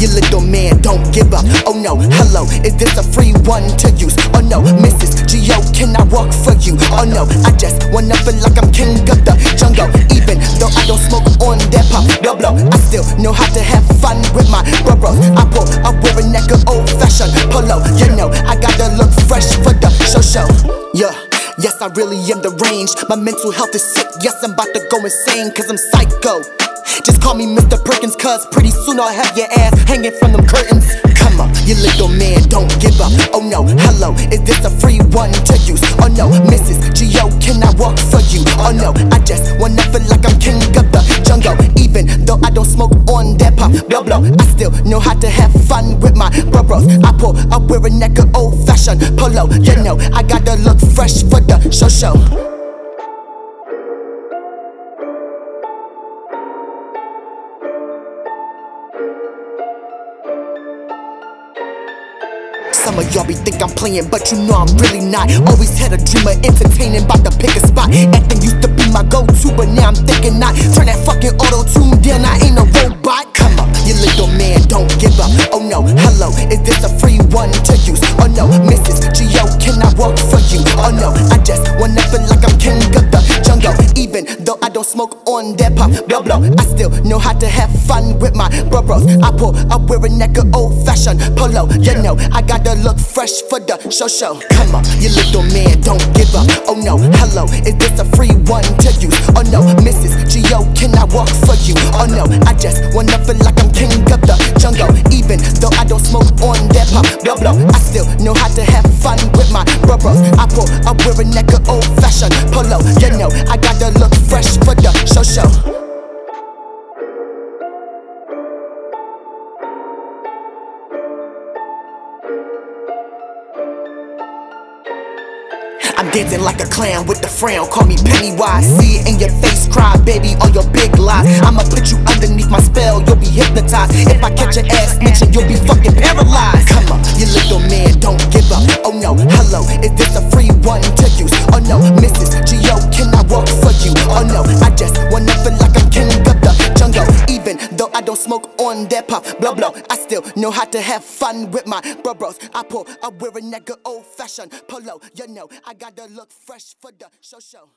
you little man, don't give up. Oh no, hello, is this a free one to use? Oh no, Mrs. Geo, can I walk for you? Oh no, I just wanna feel like I'm king of the jungle. Even though I don't smoke on that pop, blow, I still know how to have fun with my bros. I pull, I wear a neck of old fashioned polo. You know, I gotta look fresh for the show show. Yeah. Yes, I really am deranged. My mental health is sick. Yes, I'm about to go insane, cause I'm psycho. Just call me Mr. Perkins, cuz pretty soon I'll have your ass hanging from them curtains. You little man, don't give up. Oh no, hello, is this a free one to use? Oh no, Mrs. Geo, can I walk for you? Oh no, I just wanna feel like I'm king of the jungle. Even though I don't smoke on that pop, blah blah, I still know how to have fun with my bros. I pull, I wear a neck of old fashioned polo. You know, I gotta look fresh for Some of y'all be think I'm playing, but you know I'm really not. Always had a dream of entertaining, about to pick a spot. Acting used to be my go-to, but now I'm thinking not. Turn that fucking auto tune down, I ain't a robot. Come on, you little man, don't give up. Oh no, hello, is this a free one to use? Oh no, Mrs. Geo, don't smoke on that pop, blah blah, I still know how to have fun with my bros. I pull, up wear a neck of old-fashioned polo. You know, I gotta look fresh for the show show. Come on, you little man, don't give up. Oh no, hello, is this a free one to use? Oh no, Mrs. Geo, can I walk for you? Oh no, I just wanna feel like I'm king of the jungle. Even though I don't smoke on that pop, blah blah, I still know how to have fun with my bros. I pull, I wear a neck of old-fashioned polo. You know, I gotta look fresh for the show show. I'm dancing like a clown with the frown. Call me Pennywise. See it in your face, cry, baby, on your big lies. I'ma put you underneath my spell, you'll be hypnotized. If I catch your ass mentioned, you'll be fucking paralyzed. Come on, you little man, don't give up. Oh no, hello, is this a free one to use? Oh no, Mrs. Geo, can I walk for you? Oh no, though I don't smoke on that pop, blah blah, I still know how to have fun with my bros. I pull, I wear a neck of old fashioned polo. You know, I gotta look fresh for the show show.